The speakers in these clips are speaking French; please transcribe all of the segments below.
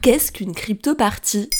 Qu'est-ce qu'une crypto-partie?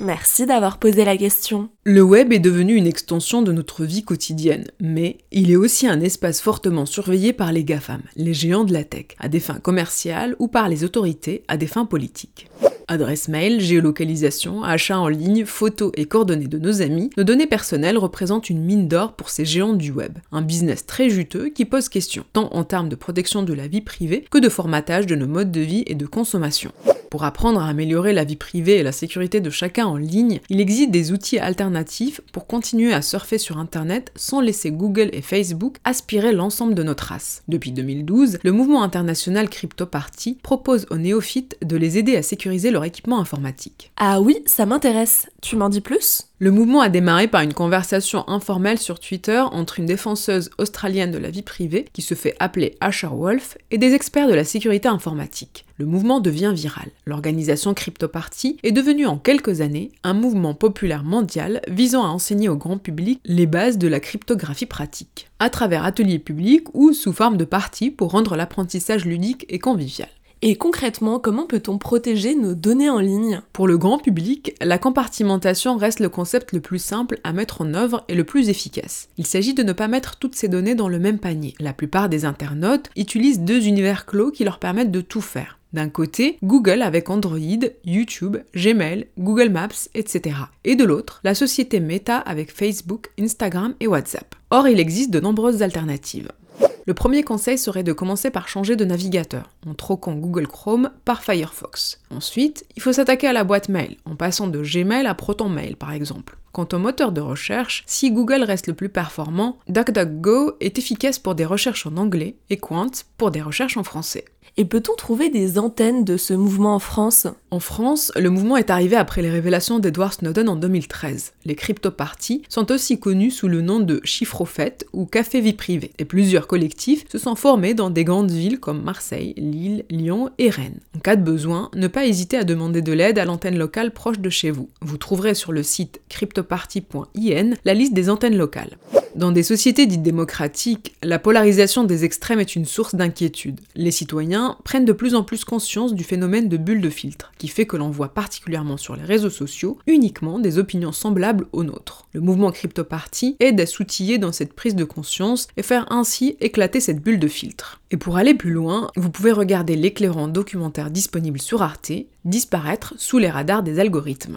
Merci d'avoir posé la question. Le web est devenu une extension de notre vie quotidienne, mais il est aussi un espace fortement surveillé par les GAFAM, les géants de la tech, à des fins commerciales ou par les autorités à des fins politiques. Adresse mail, géolocalisation, achat en ligne, photos et coordonnées de nos amis, nos données personnelles représentent une mine d'or pour ces géants du web. Un business très juteux qui pose question, tant en termes de protection de la vie privée que de formatage de nos modes de vie et de consommation. Pour apprendre à améliorer la vie privée et la sécurité de chacun en ligne, il existe des outils alternatifs pour continuer à surfer sur Internet sans laisser Google et Facebook aspirer l'ensemble de notre race. Depuis 2012, le mouvement international CryptoParty propose aux néophytes de les aider à sécuriser leur équipement informatique. Ah oui, ça m'intéresse. Tu m'en dis plus? Le mouvement a démarré par une conversation informelle sur Twitter entre une défenseuse australienne de la vie privée, qui se fait appeler Asher Wolf, et des experts de la sécurité informatique. Le mouvement devient viral. L'organisation CryptoParty est devenue en quelques années un mouvement populaire mondial visant à enseigner au grand public les bases de la cryptographie pratique, à travers ateliers publics ou sous forme de parties pour rendre l'apprentissage ludique et convivial. Et concrètement, comment peut-on protéger nos données en ligne? Pour le grand public, la compartimentation reste le concept le plus simple à mettre en œuvre et le plus efficace. Il s'agit de ne pas mettre toutes ces données dans le même panier. La plupart des internautes utilisent deux univers clos qui leur permettent de tout faire. D'un côté, Google avec Android, YouTube, Gmail, Google Maps, etc. Et de l'autre, la société Meta avec Facebook, Instagram et WhatsApp. Or, il existe de nombreuses alternatives. Le premier conseil serait de commencer par changer de navigateur, en troquant Google Chrome par Firefox. Ensuite, il faut s'attaquer à la boîte mail, en passant de Gmail à ProtonMail par exemple. Quant au moteur de recherche, si Google reste le plus performant, DuckDuckGo est efficace pour des recherches en anglais et Quant pour des recherches en français. Et peut-on trouver des antennes de ce mouvement en France? En France, le mouvement est arrivé après les révélations d'Edward Snowden en 2013. Les crypto-parties sont aussi connus sous le nom de chiffre-au-fait ou café vie privée. Et plusieurs collectifs se sont formés dans des grandes villes comme Marseille, Lille, Lyon et Rennes. En cas de besoin, ne pas hésiter à demander de l'aide à l'antenne locale proche de chez vous. Vous trouverez sur le site cryptoparty.in la liste des antennes locales. Dans des sociétés dites démocratiques, la polarisation des extrêmes est une source d'inquiétude. Les citoyens prennent de plus en plus conscience du phénomène de bulle de filtre, qui fait que l'on voit particulièrement sur les réseaux sociaux uniquement des opinions semblables aux nôtres. Le mouvement CryptoParty aide à s'outiller dans cette prise de conscience et faire ainsi éclater cette bulle de filtre. Et pour aller plus loin, vous pouvez regarder l'éclairant documentaire disponible sur Arte, disparaître sous les radars des algorithmes.